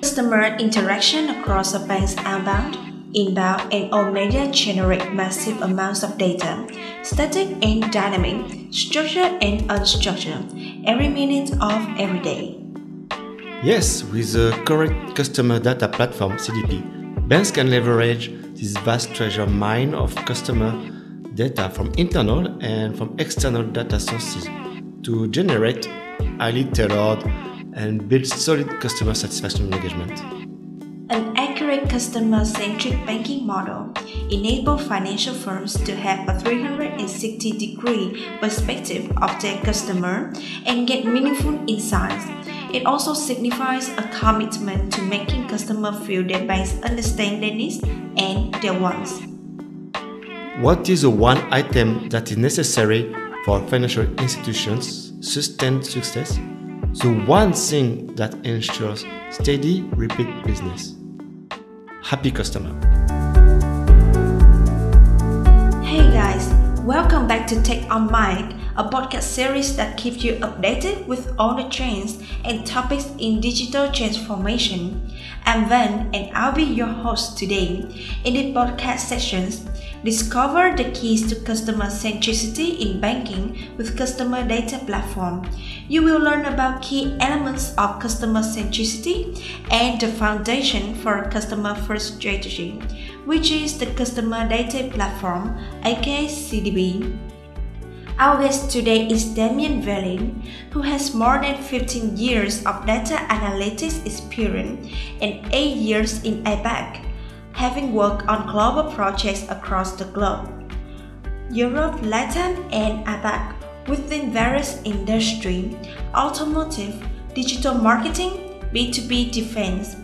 Customer interaction across a bank's outbound, inbound, and all media generate massive amounts of data, static and dynamic, structured and unstructured, every minute of every day. Yes, with the correct customer data platform CDP, banks can leverage this vast treasure mine of customer data from internal and from external data sources to generate highly tailored and build solid customer satisfaction engagement. An accurate customer centric banking model enables financial firms to have a 360 degree perspective of their customer and get meaningful insights. It also signifies a commitment to making customers feel their banks understand their needs and their wants. What is the one item that is necessary for financial institutions' sustained success? The one thing that ensures steady repeat business. Happy customer. Welcome back to Tech on Mic, a podcast series that keeps you updated with all the trends and topics in digital transformation. I'm Van and I'll be your host today. In the podcast sessions, discover the keys to customer centricity in banking with Customer Data Platform. You will learn about key elements of customer centricity and the foundation for customer first strategy, which is the Customer Data Platform, aka CDP. Our guest today is Damien Velly, who has more than 15 years of data analytics experience and 8 years in APAC, having worked on global projects across the globe. Europe, Latin, and APAC within various industries, automotive, digital marketing, B2B defense.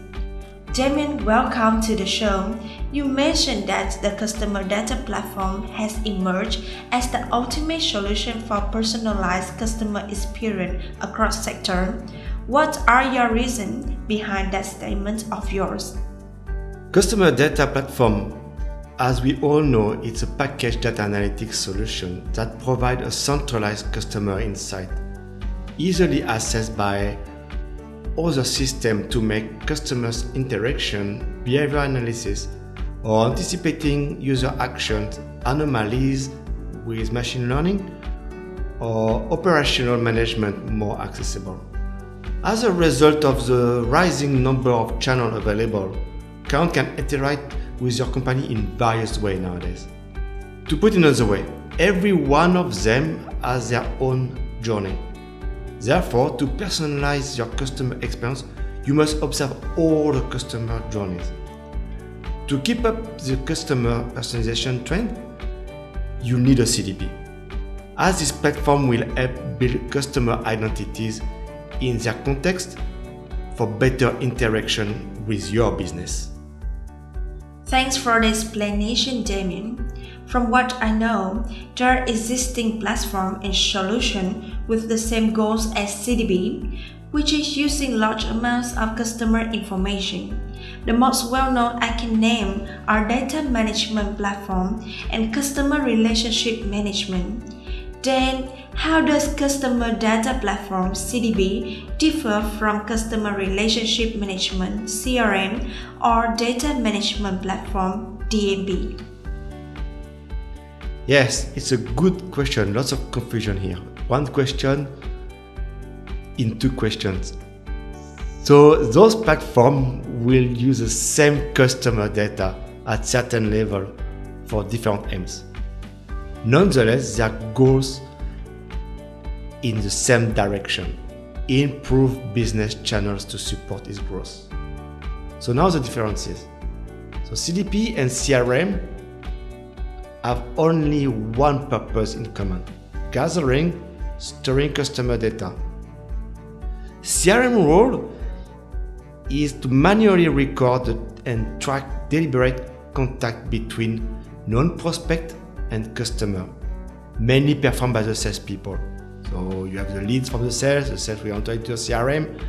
Damien, welcome to the show. You mentioned that the customer data platform has emerged as the ultimate solution for personalized customer experience across sector. What are your reasons behind that statement of yours? Customer data platform as we all know, it's a packaged data analytics solution that provides a centralized customer insight, easily accessed by other systems to make customers' interaction, behavior analysis, or anticipating user actions, anomalies with machine learning, or operational management more accessible. As a result of the rising number of channels available, Count can interact with your company in various ways nowadays. To put it another way, every one of them has their own journey. Therefore, to personalize your customer experience, you must observe all the customer journeys. To keep up the customer personalization trend, you need a CDP, as this platform will help build customer identities in their context for better interaction with your business. Thanks for the explanation, Damien. From what I know, there are existing platform and solution with the same goals as CDP, which is using large amounts of customer information. The most well-known I can name are data management platform and customer relationship management. Then, how does Customer Data Platform CDP differ from Customer Relationship Management CRM or Data Management Platform DMP? Yes, it's a good question. Lots of confusion here. One question in two questions. So those platforms will use the same customer data at certain level for different aims. Nonetheless, their goals in the same direction improve business channels to support its growth. So now the differences. So CDP and CRM have only one purpose in common gathering, storing customer data. CRM role is to manually record and track deliberate contact between non prospect and customer, mainly performed by the salespeople. So you have the leads from the sales, the sales will enter into a CRM,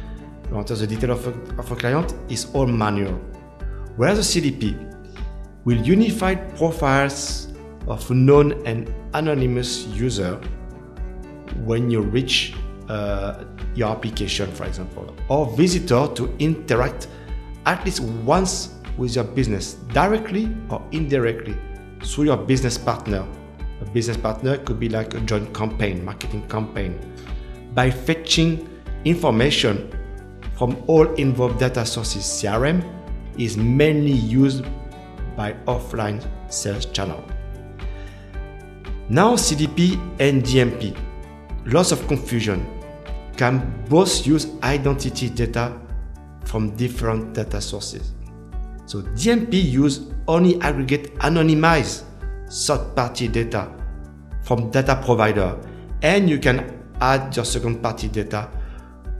you enter the detail of a, of a client, is all manual. Whereas the CDP will unify profiles of known and anonymous user when you reach uh, your application, for example, or visitor to interact at least once with your business, directly or indirectly, through your business partner. A business partner could be like a joint campaign, marketing campaign, by fetching information from all involved data sources. CRM is mainly used by offline sales channel. Now CDP and DMP, lots of confusion, can both use identity data from different data sources. So DMP use only aggregate anonymized third-party data from data provider and you can add your second-party data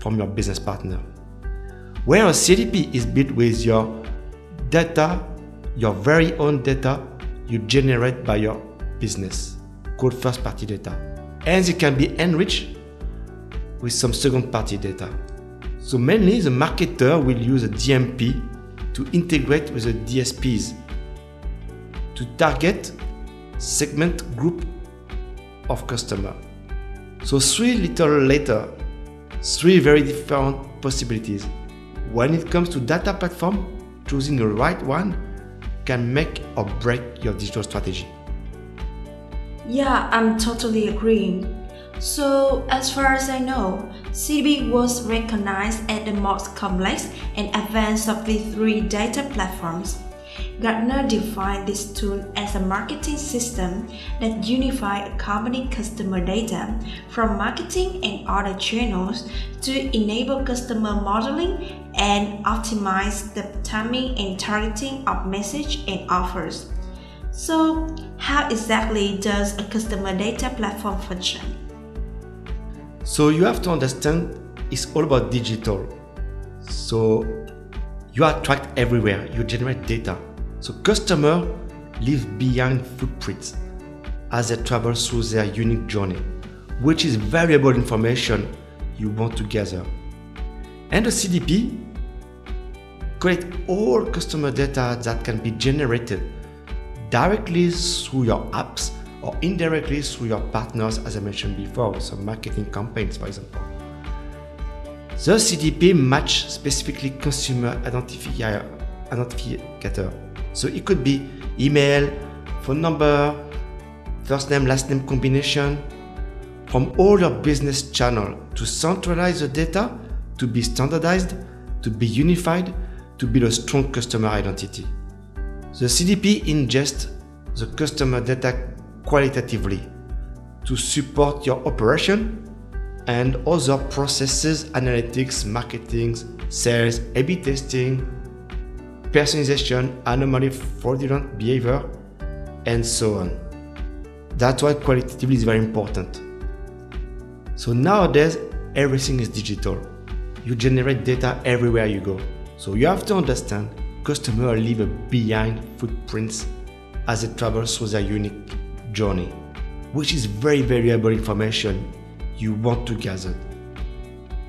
from your business partner. Whereas CDP is built with your data, your very own data you generate by your business called first-party data. And it can be enriched with some second-party data. So mainly the marketer will use a DMP to integrate with the DSPs to target segment group of customer. So three little later, three very different possibilities. When it comes to data platform, choosing the right one can make or break your digital strategy. Yeah, I'm totally agreeing. So, as far as I know, CDP was recognized as the most complex and advanced of the three data platforms. Gartner defined this tool as a marketing system that unifies a company customer data from marketing and other channels to enable customer modeling and optimize the timing and targeting of message and offers. So, how exactly does a customer data platform function? So you have to understand it's all about digital. So you are tracked everywhere, you generate data. So customer leave behind footprints as they travel through their unique journey, which is valuable information you want to gather. And the CDP collect all customer data that can be generated directly through your apps or indirectly through your partners, as I mentioned before, some marketing campaigns, for example. The CDP match specifically consumer identifier, identifier. So it could be email, phone number, first name, last name combination from all your business channel to centralize the data, to be standardized, to be unified, to build a strong customer identity. The CDP ingests the customer data qualitatively to support your operation and other processes, analytics, marketing, sales, A-B testing, personalization, anomaly, fraudulent behavior, and so on. That's why qualitatively is very important. So nowadays, everything is digital. You generate data everywhere you go. So you have to understand customers leave behind footprints as they travel through their unique journey, which is very valuable information you want to gather.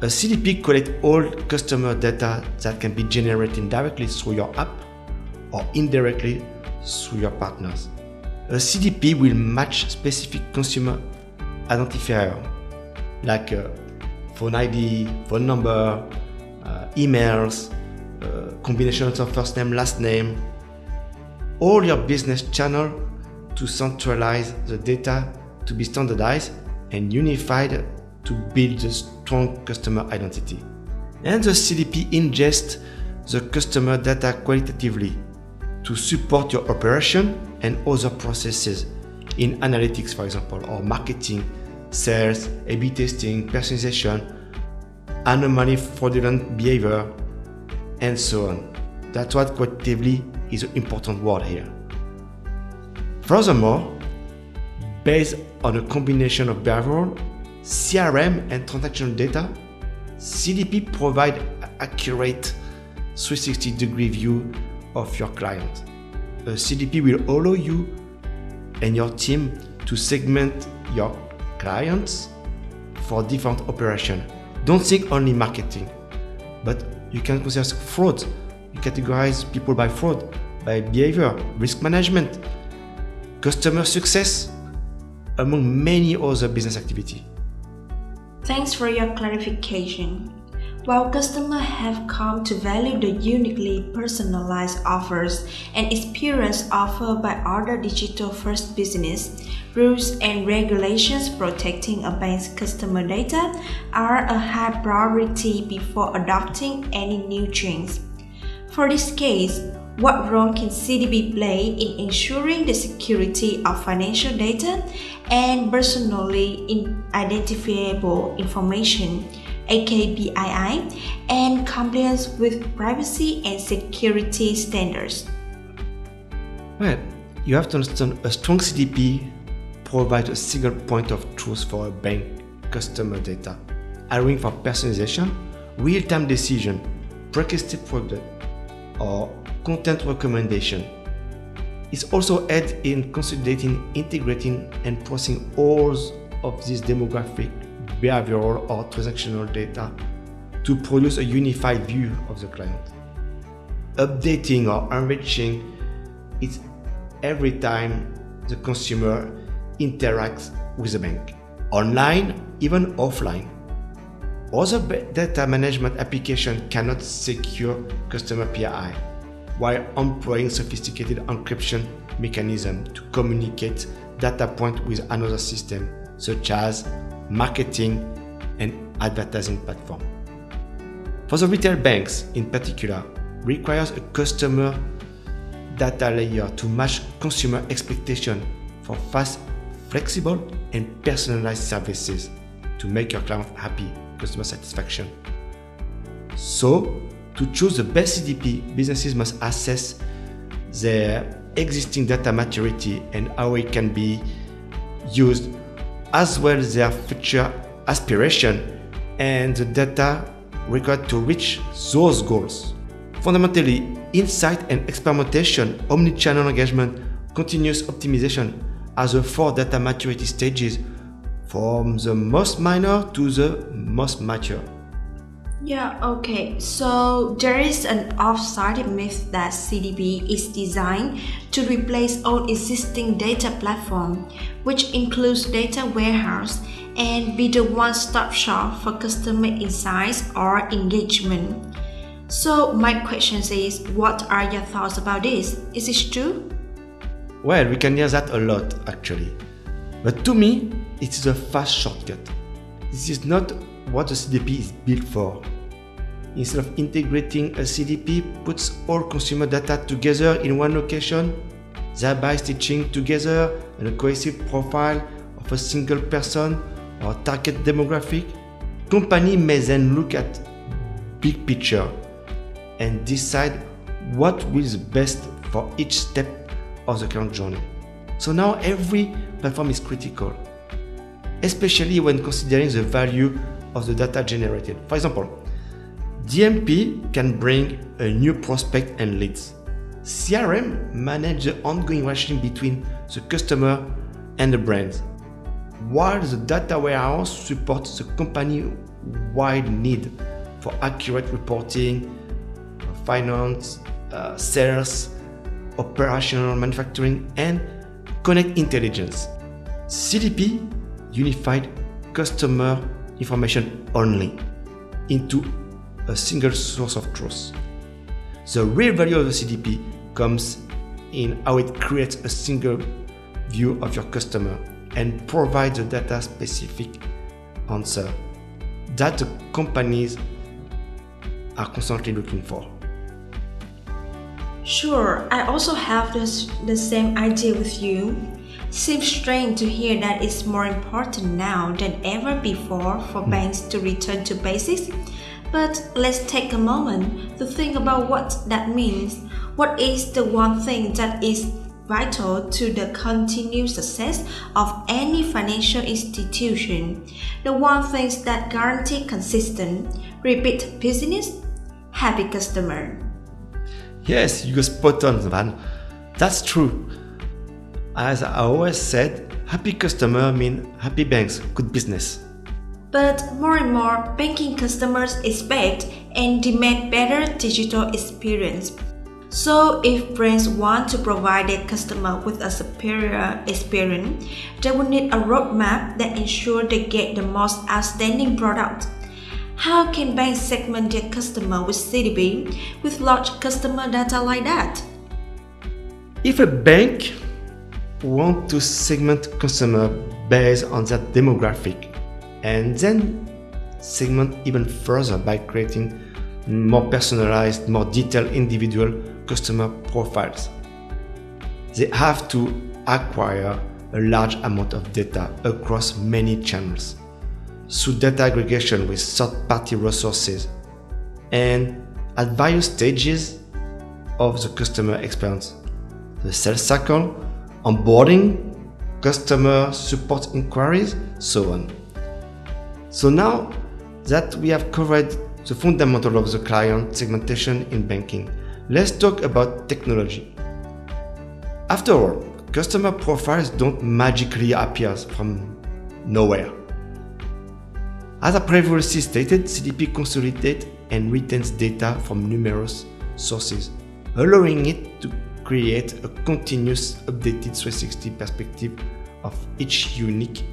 A CDP collects all customer data that can be generated directly through your app or indirectly through your partners. A CDP will match specific consumer identifier like uh, phone ID, phone number, uh, emails, uh, combinations of first name, last name, all your business channel to centralize the data to be standardized and unified to build a strong customer identity. And the CDP ingests the customer data qualitatively to support your operation and other processes in analytics, for example, or marketing, sales, A-B testing, personalization, anomaly, fraudulent behavior, and so on. That's what qualitatively is an important word here. Furthermore, based on a combination of behavioral, CRM, and transactional data, CDP provide accurate 360 degree view of your client. A CDP will allow you and your team to segment your clients for different operations. Don't think only marketing, but you can consider fraud. You categorize people by fraud, by behavior, risk management, customer success, among many other business activity. Thanks for your clarification. While customers have come to value the uniquely personalized offers and experience offered by other digital first business, rules and regulations protecting a bank's customer data are a high priority before adopting any new change. For this case, what role can CDP play in ensuring the security of financial data and personally identifiable information? AKBII, and compliance with privacy and security standards. Well, you have to understand a strong CDP provides a single point of truth for a bank customer data, allowing for personalization, real-time decision, predictive product, or content recommendation. It's also aids in consolidating, integrating, and processing all of these demographic behavioral or transactional data to produce a unified view of the client. Updating or enriching it every time the consumer interacts with the bank, online, even offline. Other data management applications cannot secure customer PII while employing sophisticated encryption mechanisms to communicate data point with another system, such as marketing, and advertising platform. For the retail banks in particular, requires a customer data layer to match consumer expectation for fast, flexible, and personalized services to make your client happy, customer satisfaction. So, to choose the best CDP, businesses must assess their existing data maturity and how it can be used as well as their future aspiration and the data required to reach those goals. Fundamentally, insight and experimentation, omnichannel engagement, continuous optimization are the four data maturity stages from the most minor to the most mature. Yeah, okay. So there is an off-sided myth that CDP is designed to replace all existing data platform, which includes data warehouse, and be the one-stop shop for customer insights or engagement. So my question is, what are your thoughts about this? Is this true? Well, we can hear that a lot actually. But to me, it is a fast shortcut. This is not what the CDP is built for. Instead of integrating a CDP puts all consumer data together in one location, thereby stitching together a cohesive profile of a single person or target demographic, company may then look at big picture and decide what will be best for each step of the current journey. So now every platform is critical, especially when considering the value of the data generated. For example, DMP can bring a new prospect and leads. CRM manage the ongoing relationship between the customer and the brand, while the data warehouse supports the company-wide need for accurate reporting, finance, uh, sales, operational manufacturing, and connect intelligence. CDP unified customer information only into a single source of truth. The real value of the CDP comes in how it creates a single view of your customer and provides a data specific answer that the companies are constantly looking for. Sure, I also have this, the same idea with you. Seems strange to hear that it's more important now than ever before for mm. banks to return to basics. But let's take a moment to think about what that means. What is the one thing that is vital to the continued success of any financial institution. The one thing that guarantee consistent, repeat business, happy customer. Yes, you spot on, Van. That's true. As I always said, happy customer mean happy banks, good business. But more and more banking customers expect and demand better digital experience so, if brands want to provide their customer with a superior experience, they will need a roadmap that ensures they get the most outstanding product. How can banks segment their customer with CDP with large customer data like that? If a bank want to segment customer based on their demographic and then segment even further by creating more personalized, more detailed individual customer profiles. They have to acquire a large amount of data across many channels through data aggregation with third party resources and at various stages of the customer experience the sales cycle, onboarding, customer support inquiries, so on. So now that we have covered the fundamental of the client segmentation in banking, let's talk about technology. After all, customer profiles don't magically appear from nowhere. As I previously stated, CDP consolidates and retains data from numerous sources, allowing it to create a continuous updated 360 perspective of each unique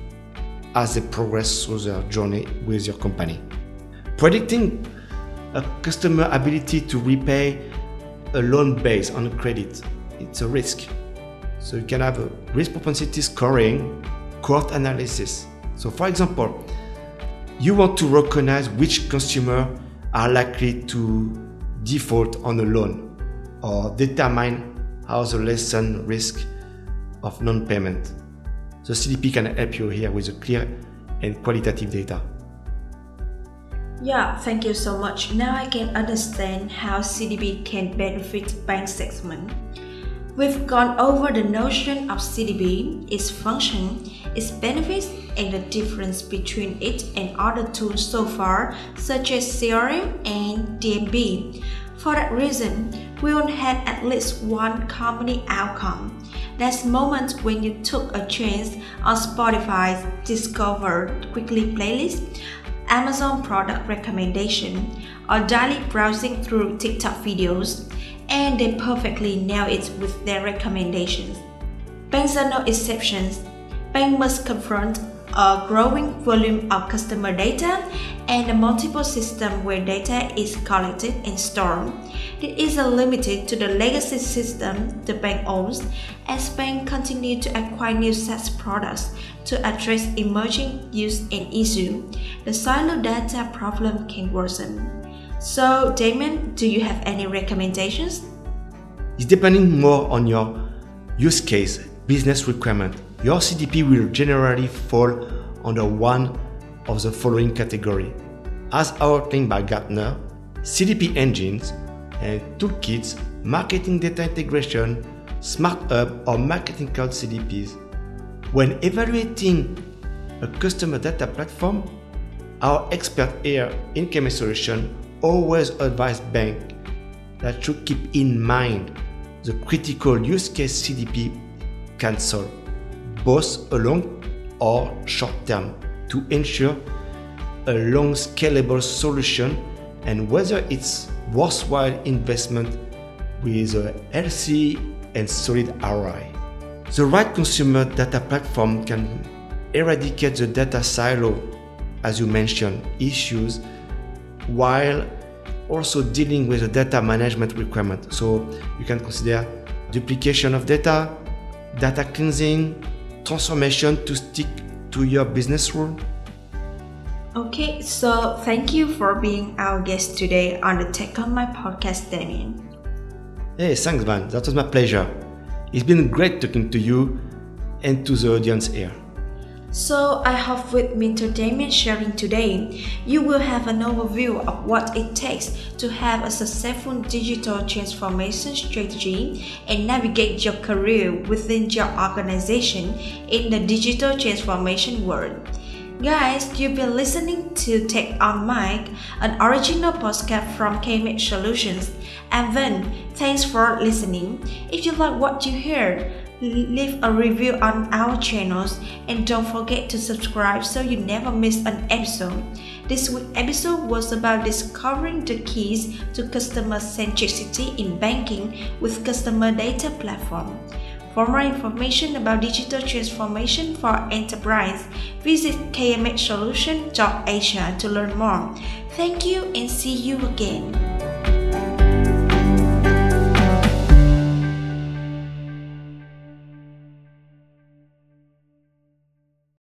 as they progress through their journey with your company. Predicting a customer ability to repay a loan based on a credit, it's a risk. So you can have a risk propensity scoring, cohort analysis. So for example, you want to recognize which consumer are likely to default on a loan or determine how the lessen risk of non-payment. The CDP can help you here with a clear and qualitative data. Yeah, thank you so much. Now I can understand how CDP can benefit bank segment. We've gone over the notion of CDP, its function, its benefits, and the difference between it and other tools so far, such as CRM and DMP. For that reason, we all had at least one company outcome. That's moments when you took a chance on Spotify's Discover Weekly playlist, Amazon product recommendation, or daily browsing through TikTok videos and they perfectly nail it with their recommendations. Banks are no exceptions. Banks must confront a growing volume of customer data and a multiple system where data is collected and stored. It is limited to the legacy system the bank owns as banks continue to acquire new SaaS products to address emerging use and issue. The silo data problem can worsen. So, Damien, do you have any recommendations? It's depending more on your use case, business requirement. Your CDP will generally fall under one of the following category. As outlined by Gartner, CDP engines and toolkits, marketing data integration, smart hub or marketing cloud CDPs. When evaluating a customer data platform, our expert here in KMS Solution always advise bank that should keep in mind the critical use case CDP can solve, both long or short term, to ensure a long scalable solution and whether it's worthwhile investment with a healthy and solid ROI. The right consumer data platform can eradicate the data silo, as you mentioned, issues while also dealing with the data management requirement. So you can consider duplication of data, data cleansing, transformation to stick to your business rule. Okay, so thank you for being our guest today on the Tech on Mic podcast, Damien. Hey, thanks, Van. That was my pleasure. It's been great talking to you and to the audience here. So I hope with. Damien sharing today, you will have an overview of what it takes to have a successful digital transformation strategy and navigate your career within your organization in the digital transformation world. Guys, you've been listening to Tech on Mic, an original podcast from KMS Solutions. And then, thanks for listening. If you like what you heard, leave a review on our channels and don't forget to subscribe so you never miss an episode. This week's episode was about discovering the keys to customer centricity in banking with customer data platform. For more information about digital transformation for enterprise, visit kmhsolution.asia to learn more. Thank you and see you again.